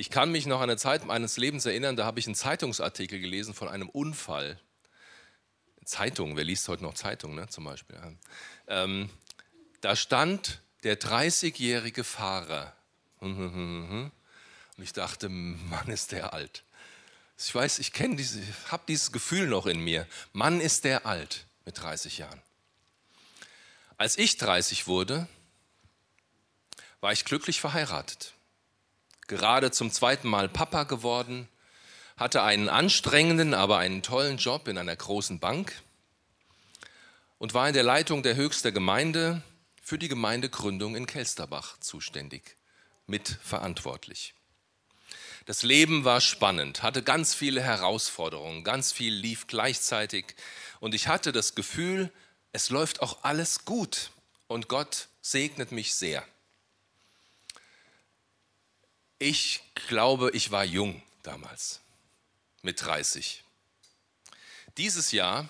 Ich kann mich noch an eine Zeit meines Lebens erinnern, da habe ich einen Zeitungsartikel gelesen von einem Unfall. Zeitung, wer liest heute noch Zeitung, ne, zum Beispiel? Ähm, da stand der 30-jährige Fahrer. Und ich dachte, Mann, ist der alt. Ich weiß, ich kenne diese, habe dieses Gefühl noch in mir. Mann, ist der alt mit 30 Jahren. Als ich 30 wurde, war ich glücklich verheiratet. Gerade zum zweiten Mal Papa geworden, hatte einen anstrengenden, aber einen tollen Job in einer großen Bank und war in der Leitung der höchsten Gemeinde für die Gemeindegründung in Kelsterbach zuständig, mitverantwortlich. Das Leben war spannend, hatte ganz viele Herausforderungen, ganz viel lief gleichzeitig und ich hatte das Gefühl, es läuft auch alles gut und Gott segnet mich sehr. Ich glaube, ich war jung damals, mit 30. Dieses Jahr,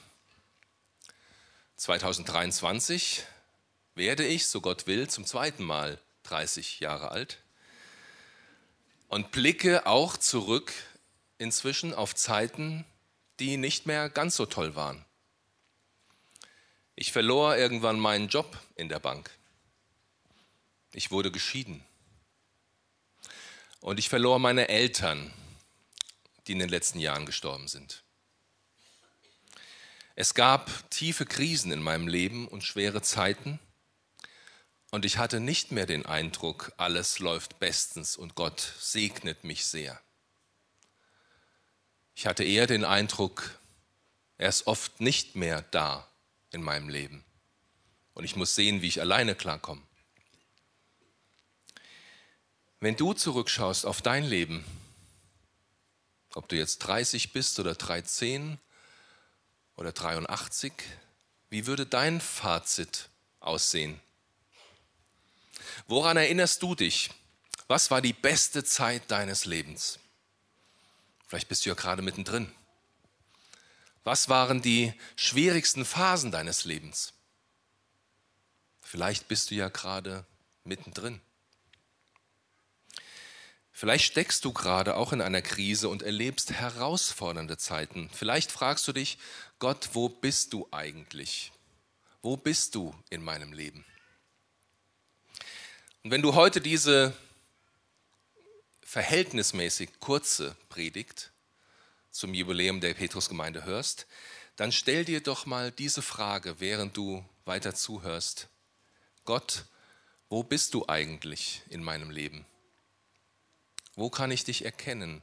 2023, werde ich, so Gott will, zum zweiten Mal 30 Jahre alt und blicke auch zurück inzwischen auf Zeiten, die nicht mehr ganz so toll waren. Ich verlor irgendwann meinen Job in der Bank. Ich wurde geschieden. Und ich verlor meine Eltern, die in den letzten Jahren gestorben sind. Es gab tiefe Krisen in meinem Leben und schwere Zeiten. Und ich hatte nicht mehr den Eindruck, alles läuft bestens und Gott segnet mich sehr. Ich hatte eher den Eindruck, er ist oft nicht mehr da in meinem Leben. Und ich muss sehen, wie ich alleine klarkomme. Wenn du zurückschaust auf dein Leben, ob du jetzt 30 bist oder 13 oder 83, wie würde dein Fazit aussehen? Woran erinnerst du dich? Was war die beste Zeit deines Lebens? Vielleicht bist du ja gerade mittendrin. Was waren die schwierigsten Phasen deines Lebens? Vielleicht bist du ja gerade mittendrin. Vielleicht steckst du gerade auch in einer Krise und erlebst herausfordernde Zeiten. Vielleicht fragst du dich, Gott, wo bist du eigentlich? Wo bist du in meinem Leben? Und wenn du heute diese verhältnismäßig kurze Predigt zum Jubiläum der Petrusgemeinde hörst, dann stell dir doch mal diese Frage, während du weiter zuhörst. Gott, wo bist du eigentlich in meinem Leben? Wo kann ich dich erkennen?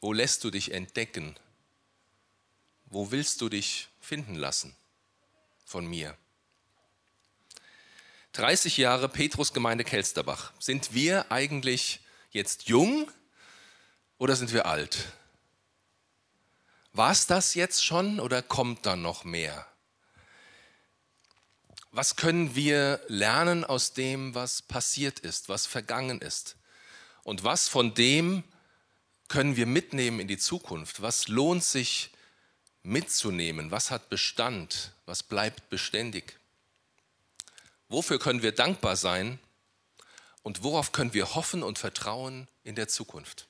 Wo lässt du dich entdecken? Wo willst du dich finden lassen von mir? 30 Jahre Petrusgemeinde Kelsterbach. Sind wir eigentlich jetzt jung oder sind wir alt? War es das jetzt schon oder kommt da noch mehr? Was können wir lernen aus dem, was passiert ist, was vergangen ist? Und was von dem können wir mitnehmen in die Zukunft? Was lohnt sich mitzunehmen? Was hat Bestand? Was bleibt beständig? Wofür können wir dankbar sein? Und worauf können wir hoffen und vertrauen in der Zukunft?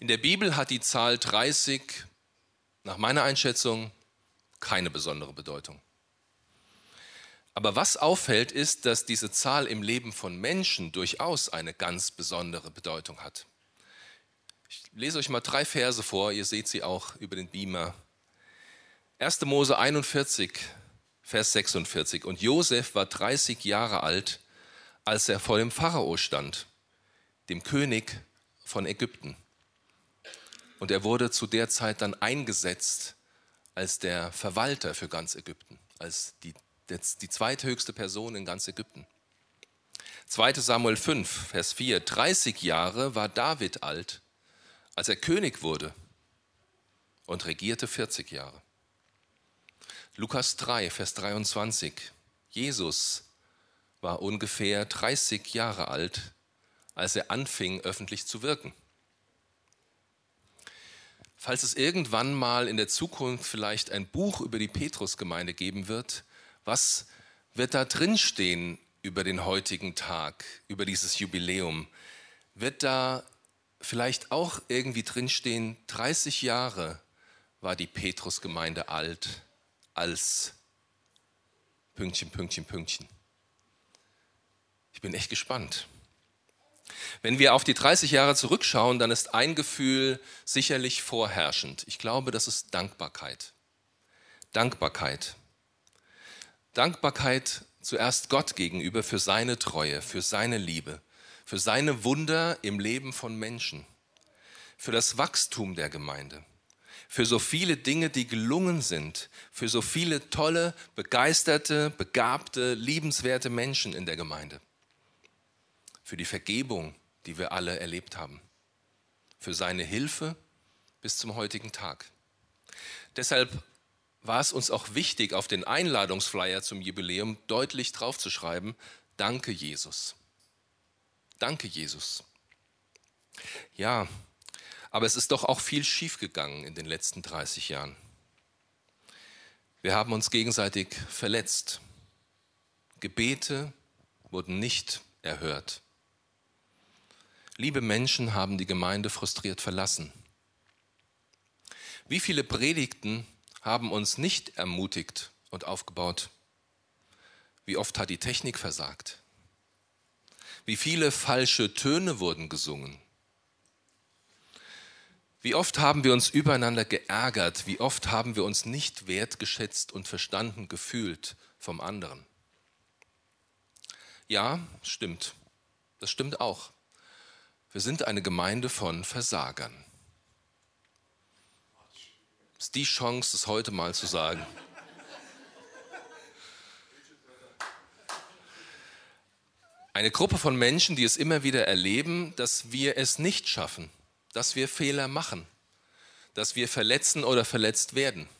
In der Bibel hat die Zahl 30 nach meiner Einschätzung keine besondere Bedeutung. Aber was auffällt, ist, dass diese Zahl im Leben von Menschen durchaus eine ganz besondere Bedeutung hat. Ich lese euch mal drei Verse vor, ihr seht sie auch über den Beamer. 1. Mose 41, Vers 46. Und Josef war 30 Jahre alt, als er vor dem Pharao stand, dem König von Ägypten. Und er wurde zu der Zeit dann eingesetzt als der Verwalter für ganz Ägypten, als die die zweithöchste Person in ganz Ägypten. 2 Samuel 5, Vers 4. 30 Jahre war David alt, als er König wurde und regierte 40 Jahre. Lukas 3, Vers 23. Jesus war ungefähr 30 Jahre alt, als er anfing, öffentlich zu wirken. Falls es irgendwann mal in der Zukunft vielleicht ein Buch über die Petrusgemeinde geben wird, was wird da drin stehen über den heutigen Tag, über dieses Jubiläum? Wird da vielleicht auch irgendwie drinstehen, 30 Jahre war die Petrusgemeinde alt als Pünktchen, Pünktchen, Pünktchen. Ich bin echt gespannt. Wenn wir auf die 30 Jahre zurückschauen, dann ist ein Gefühl sicherlich vorherrschend. Ich glaube, das ist Dankbarkeit. Dankbarkeit. Dankbarkeit zuerst Gott gegenüber für seine Treue, für seine Liebe, für seine Wunder im Leben von Menschen, für das Wachstum der Gemeinde, für so viele Dinge, die gelungen sind, für so viele tolle, begeisterte, begabte, liebenswerte Menschen in der Gemeinde, für die Vergebung, die wir alle erlebt haben, für seine Hilfe bis zum heutigen Tag. Deshalb war es uns auch wichtig, auf den Einladungsflyer zum Jubiläum deutlich draufzuschreiben, danke Jesus. Danke Jesus. Ja, aber es ist doch auch viel schiefgegangen in den letzten 30 Jahren. Wir haben uns gegenseitig verletzt. Gebete wurden nicht erhört. Liebe Menschen haben die Gemeinde frustriert verlassen. Wie viele Predigten haben uns nicht ermutigt und aufgebaut. Wie oft hat die Technik versagt? Wie viele falsche Töne wurden gesungen? Wie oft haben wir uns übereinander geärgert? Wie oft haben wir uns nicht wertgeschätzt und verstanden gefühlt vom anderen? Ja, stimmt. Das stimmt auch. Wir sind eine Gemeinde von Versagern ist die Chance, es heute mal zu sagen. Eine Gruppe von Menschen, die es immer wieder erleben, dass wir es nicht schaffen, dass wir Fehler machen, dass wir verletzen oder verletzt werden.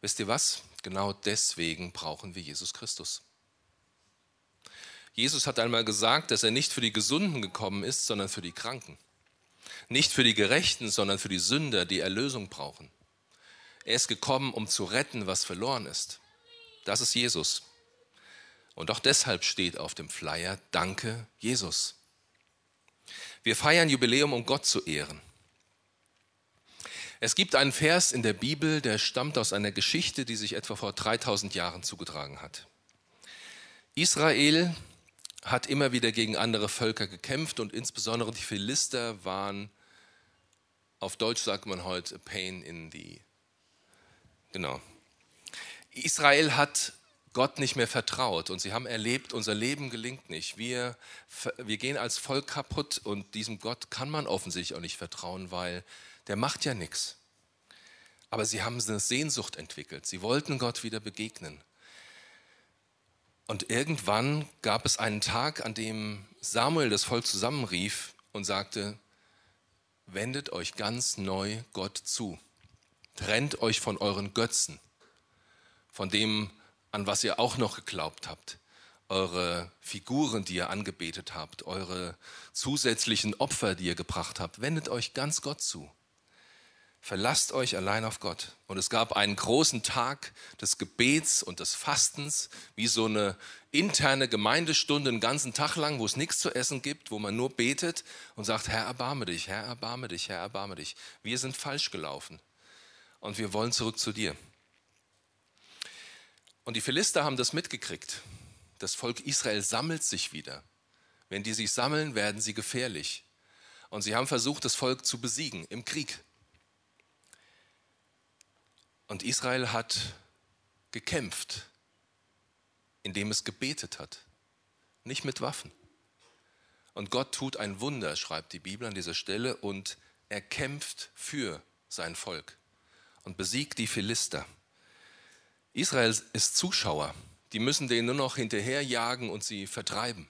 Wisst ihr was? Genau deswegen brauchen wir Jesus Christus. Jesus hat einmal gesagt, dass er nicht für die Gesunden gekommen ist, sondern für die Kranken. Nicht für die Gerechten, sondern für die Sünder, die Erlösung brauchen. Er ist gekommen, um zu retten, was verloren ist. Das ist Jesus. Und auch deshalb steht auf dem Flyer, danke Jesus. Wir feiern Jubiläum, um Gott zu ehren. Es gibt einen Vers in der Bibel, der stammt aus einer Geschichte, die sich etwa vor 3000 Jahren zugetragen hat. Israel hat immer wieder gegen andere Völker gekämpft und insbesondere die Philister waren, auf Deutsch sagt man heute, a pain in the. Genau. Israel hat Gott nicht mehr vertraut und sie haben erlebt, unser Leben gelingt nicht. Wir, wir gehen als Volk kaputt und diesem Gott kann man offensichtlich auch nicht vertrauen, weil der macht ja nichts. Aber sie haben eine Sehnsucht entwickelt. Sie wollten Gott wieder begegnen. Und irgendwann gab es einen Tag, an dem Samuel das Volk zusammenrief und sagte, wendet euch ganz neu Gott zu. Trennt euch von euren Götzen, von dem, an was ihr auch noch geglaubt habt, eure Figuren, die ihr angebetet habt, eure zusätzlichen Opfer, die ihr gebracht habt. Wendet euch ganz Gott zu. Verlasst euch allein auf Gott. Und es gab einen großen Tag des Gebets und des Fastens, wie so eine interne Gemeindestunde, einen ganzen Tag lang, wo es nichts zu essen gibt, wo man nur betet und sagt, Herr, erbarme dich, Herr, erbarme dich, Herr, erbarme dich. Wir sind falsch gelaufen und wir wollen zurück zu dir. Und die Philister haben das mitgekriegt. Das Volk Israel sammelt sich wieder. Wenn die sich sammeln, werden sie gefährlich. Und sie haben versucht, das Volk zu besiegen im Krieg. Und Israel hat gekämpft, indem es gebetet hat, nicht mit Waffen. Und Gott tut ein Wunder, schreibt die Bibel an dieser Stelle, und er kämpft für sein Volk und besiegt die Philister. Israel ist Zuschauer, die müssen denen nur noch hinterherjagen und sie vertreiben.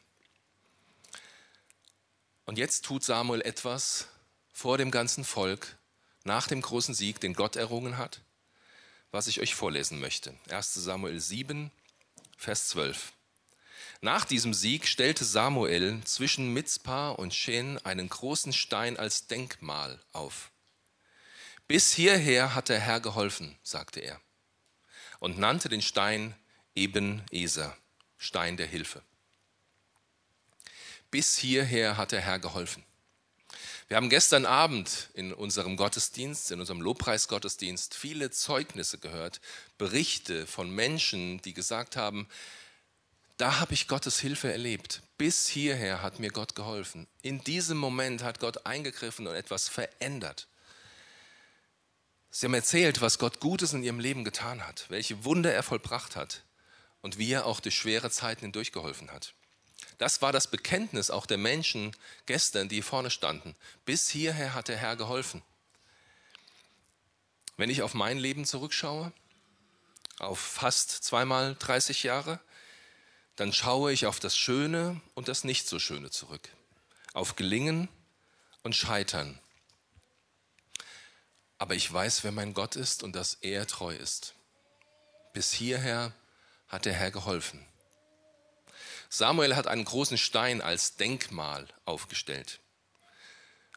Und jetzt tut Samuel etwas vor dem ganzen Volk, nach dem großen Sieg, den Gott errungen hat was ich euch vorlesen möchte. 1 Samuel 7, Vers 12. Nach diesem Sieg stellte Samuel zwischen Mitzpah und Shen einen großen Stein als Denkmal auf. Bis hierher hat der Herr geholfen, sagte er, und nannte den Stein Eben Eser, Stein der Hilfe. Bis hierher hat der Herr geholfen. Wir haben gestern Abend in unserem Gottesdienst, in unserem Lobpreisgottesdienst viele Zeugnisse gehört, Berichte von Menschen, die gesagt haben, da habe ich Gottes Hilfe erlebt. Bis hierher hat mir Gott geholfen. In diesem Moment hat Gott eingegriffen und etwas verändert. Sie haben erzählt, was Gott Gutes in ihrem Leben getan hat, welche Wunder er vollbracht hat und wie er auch durch schwere Zeiten hindurchgeholfen hat. Das war das Bekenntnis auch der Menschen gestern, die vorne standen. Bis hierher hat der Herr geholfen. Wenn ich auf mein Leben zurückschaue, auf fast zweimal 30 Jahre, dann schaue ich auf das Schöne und das Nicht so Schöne zurück, auf Gelingen und Scheitern. Aber ich weiß, wer mein Gott ist und dass er treu ist. Bis hierher hat der Herr geholfen. Samuel hat einen großen Stein als Denkmal aufgestellt.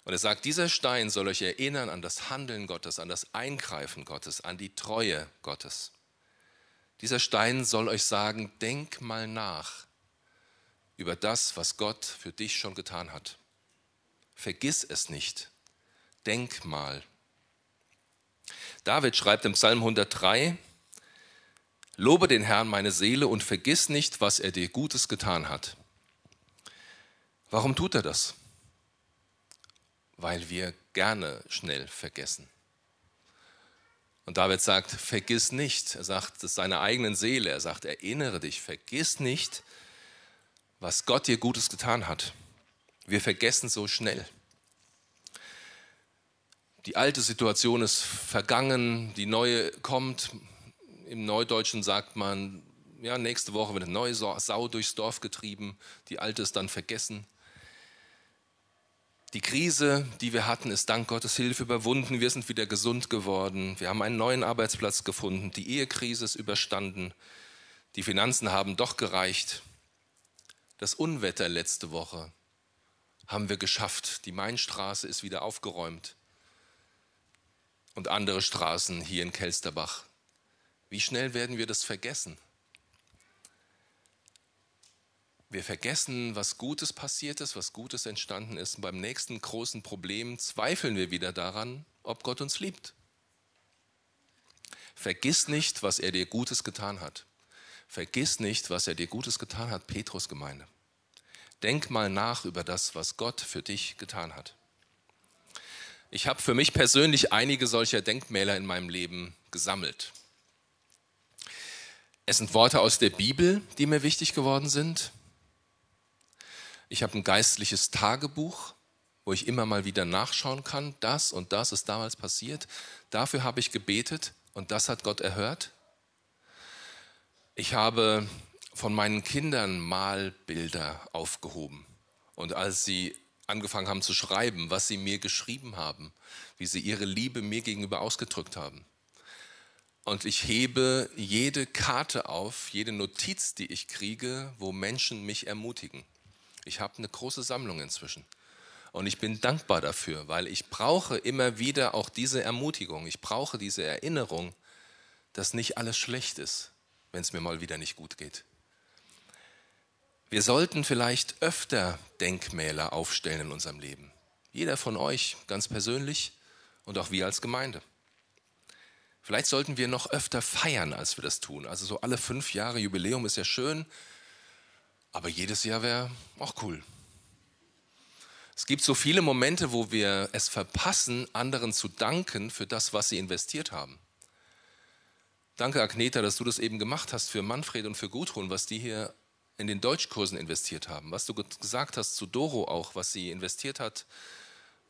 Und er sagt, dieser Stein soll euch erinnern an das Handeln Gottes, an das Eingreifen Gottes, an die Treue Gottes. Dieser Stein soll euch sagen, denk mal nach über das, was Gott für dich schon getan hat. Vergiss es nicht. Denk mal. David schreibt im Psalm 103, Lobe den Herrn meine Seele und vergiss nicht, was er dir Gutes getan hat. Warum tut er das? Weil wir gerne schnell vergessen. Und David sagt, vergiss nicht. Er sagt es seiner eigenen Seele. Er sagt, erinnere dich, vergiss nicht, was Gott dir Gutes getan hat. Wir vergessen so schnell. Die alte Situation ist vergangen, die neue kommt. Im Neudeutschen sagt man, ja, nächste Woche wird eine neue Sau durchs Dorf getrieben, die alte ist dann vergessen. Die Krise, die wir hatten, ist dank Gottes Hilfe überwunden. Wir sind wieder gesund geworden. Wir haben einen neuen Arbeitsplatz gefunden. Die Ehekrise ist überstanden. Die Finanzen haben doch gereicht. Das Unwetter letzte Woche haben wir geschafft. Die Mainstraße ist wieder aufgeräumt. Und andere Straßen hier in Kelsterbach. Wie schnell werden wir das vergessen? Wir vergessen, was Gutes passiert ist, was Gutes entstanden ist. Und beim nächsten großen Problem zweifeln wir wieder daran, ob Gott uns liebt. Vergiss nicht, was er dir Gutes getan hat. Vergiss nicht, was er dir Gutes getan hat, Petrus Gemeinde. Denk mal nach über das, was Gott für dich getan hat. Ich habe für mich persönlich einige solcher Denkmäler in meinem Leben gesammelt. Es sind Worte aus der Bibel, die mir wichtig geworden sind. Ich habe ein geistliches Tagebuch, wo ich immer mal wieder nachschauen kann, das und das ist damals passiert. Dafür habe ich gebetet und das hat Gott erhört. Ich habe von meinen Kindern Malbilder aufgehoben. Und als sie angefangen haben zu schreiben, was sie mir geschrieben haben, wie sie ihre Liebe mir gegenüber ausgedrückt haben. Und ich hebe jede Karte auf, jede Notiz, die ich kriege, wo Menschen mich ermutigen. Ich habe eine große Sammlung inzwischen. Und ich bin dankbar dafür, weil ich brauche immer wieder auch diese Ermutigung. Ich brauche diese Erinnerung, dass nicht alles schlecht ist, wenn es mir mal wieder nicht gut geht. Wir sollten vielleicht öfter Denkmäler aufstellen in unserem Leben. Jeder von euch ganz persönlich und auch wir als Gemeinde. Vielleicht sollten wir noch öfter feiern, als wir das tun. Also so alle fünf Jahre Jubiläum ist ja schön, aber jedes Jahr wäre auch cool. Es gibt so viele Momente, wo wir es verpassen, anderen zu danken für das, was sie investiert haben. Danke, Agneta, dass du das eben gemacht hast für Manfred und für Gudrun, was die hier in den Deutschkursen investiert haben. Was du gesagt hast zu Doro auch, was sie investiert hat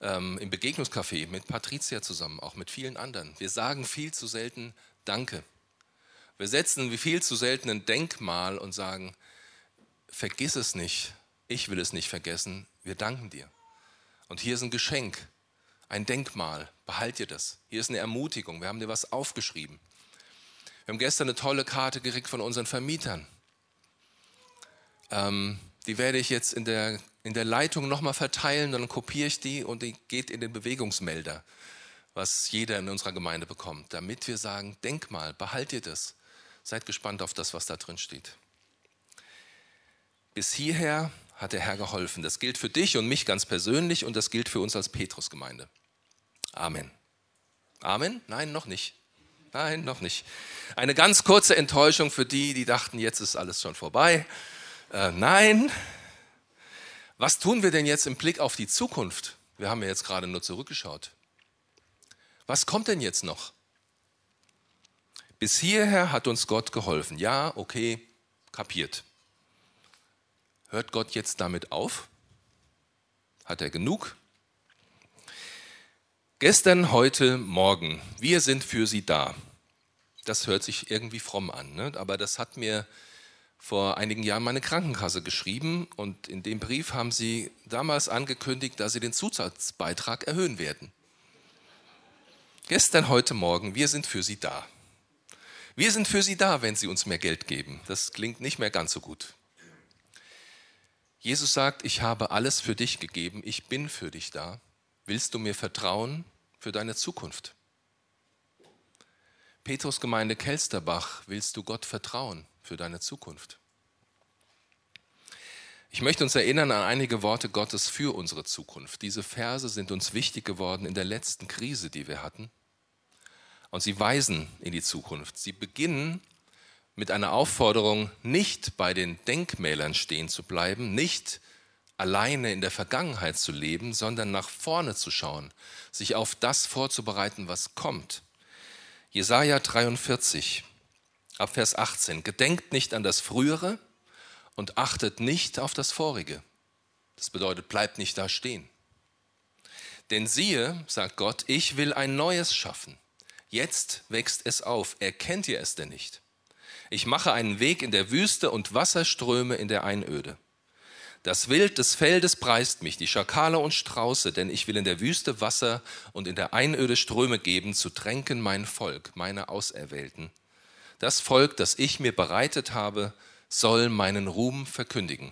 ähm, im Begegnungscafé mit Patricia zusammen, auch mit vielen anderen. Wir sagen viel zu selten Danke. Wir setzen viel zu selten ein Denkmal und sagen, vergiss es nicht, ich will es nicht vergessen, wir danken dir. Und hier ist ein Geschenk, ein Denkmal, behalt dir das. Hier ist eine Ermutigung, wir haben dir was aufgeschrieben. Wir haben gestern eine tolle Karte gekriegt von unseren Vermietern. Ähm, die werde ich jetzt in der, in der Leitung nochmal verteilen, dann kopiere ich die und die geht in den Bewegungsmelder, was jeder in unserer Gemeinde bekommt, damit wir sagen, denk mal, behalt dir das. Seid gespannt auf das, was da drin steht. Bis hierher hat der Herr geholfen. Das gilt für dich und mich ganz persönlich und das gilt für uns als Petrusgemeinde. Amen. Amen? Nein, noch nicht. Nein, noch nicht. Eine ganz kurze Enttäuschung für die, die dachten, jetzt ist alles schon vorbei. Äh, nein. Was tun wir denn jetzt im Blick auf die Zukunft? Wir haben ja jetzt gerade nur zurückgeschaut. Was kommt denn jetzt noch? Bis hierher hat uns Gott geholfen. Ja, okay, kapiert. Hört Gott jetzt damit auf? Hat er genug? Gestern, heute, morgen. Wir sind für Sie da. Das hört sich irgendwie fromm an, ne? aber das hat mir vor einigen Jahren meine Krankenkasse geschrieben und in dem Brief haben sie damals angekündigt, dass sie den Zusatzbeitrag erhöhen werden. Gestern, heute Morgen, wir sind für Sie da. Wir sind für Sie da, wenn Sie uns mehr Geld geben. Das klingt nicht mehr ganz so gut. Jesus sagt, ich habe alles für dich gegeben, ich bin für dich da. Willst du mir vertrauen für deine Zukunft? Petrusgemeinde Kelsterbach, willst du Gott vertrauen für deine Zukunft? Ich möchte uns erinnern an einige Worte Gottes für unsere Zukunft. Diese Verse sind uns wichtig geworden in der letzten Krise, die wir hatten. Und sie weisen in die Zukunft. Sie beginnen mit einer Aufforderung, nicht bei den Denkmälern stehen zu bleiben, nicht alleine in der Vergangenheit zu leben, sondern nach vorne zu schauen, sich auf das vorzubereiten, was kommt. Jesaja 43, ab Vers 18. Gedenkt nicht an das Frühere und achtet nicht auf das Vorige. Das bedeutet, bleibt nicht da stehen. Denn siehe, sagt Gott, ich will ein Neues schaffen. Jetzt wächst es auf. Erkennt ihr es denn nicht? Ich mache einen Weg in der Wüste und Wasserströme in der Einöde. Das Wild des Feldes preist mich, die Schakale und Strauße, denn ich will in der Wüste Wasser und in der Einöde Ströme geben, zu tränken mein Volk, meine Auserwählten. Das Volk, das ich mir bereitet habe, soll meinen Ruhm verkündigen.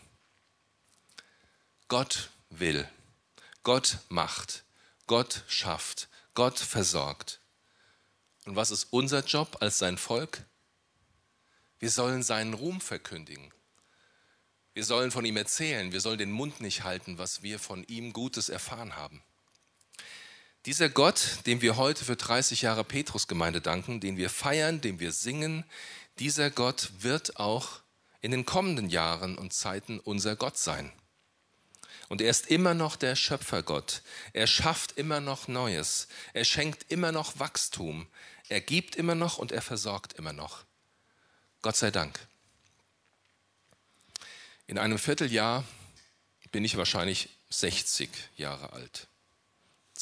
Gott will, Gott macht, Gott schafft, Gott versorgt. Und was ist unser Job als sein Volk? Wir sollen seinen Ruhm verkündigen. Wir sollen von ihm erzählen. Wir sollen den Mund nicht halten, was wir von ihm Gutes erfahren haben. Dieser Gott, dem wir heute für 30 Jahre Petrusgemeinde danken, den wir feiern, dem wir singen, dieser Gott wird auch in den kommenden Jahren und Zeiten unser Gott sein. Und er ist immer noch der Schöpfergott. Er schafft immer noch Neues. Er schenkt immer noch Wachstum. Er gibt immer noch und er versorgt immer noch. Gott sei Dank. In einem Vierteljahr bin ich wahrscheinlich 60 Jahre alt.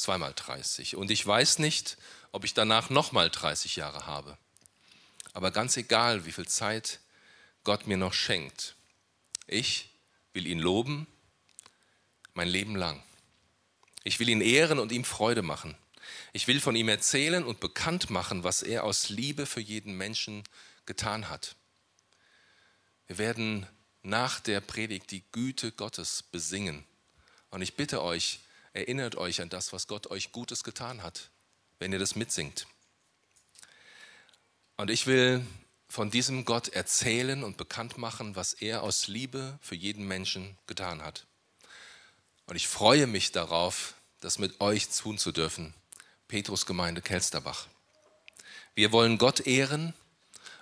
Zweimal 30. Und ich weiß nicht, ob ich danach nochmal 30 Jahre habe. Aber ganz egal, wie viel Zeit Gott mir noch schenkt, ich will ihn loben mein Leben lang. Ich will ihn ehren und ihm Freude machen. Ich will von ihm erzählen und bekannt machen, was er aus Liebe für jeden Menschen getan hat. Wir werden nach der Predigt die Güte Gottes besingen. Und ich bitte euch, erinnert euch an das, was Gott euch Gutes getan hat, wenn ihr das mitsingt. Und ich will von diesem Gott erzählen und bekannt machen, was er aus Liebe für jeden Menschen getan hat. Und ich freue mich darauf, das mit euch tun zu dürfen. Petrusgemeinde Kelsterbach. Wir wollen Gott ehren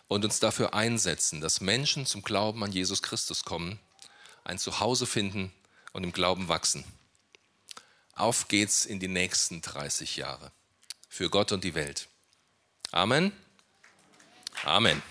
und uns dafür einsetzen, dass Menschen zum Glauben an Jesus Christus kommen, ein Zuhause finden und im Glauben wachsen. Auf geht's in die nächsten 30 Jahre für Gott und die Welt. Amen. Amen.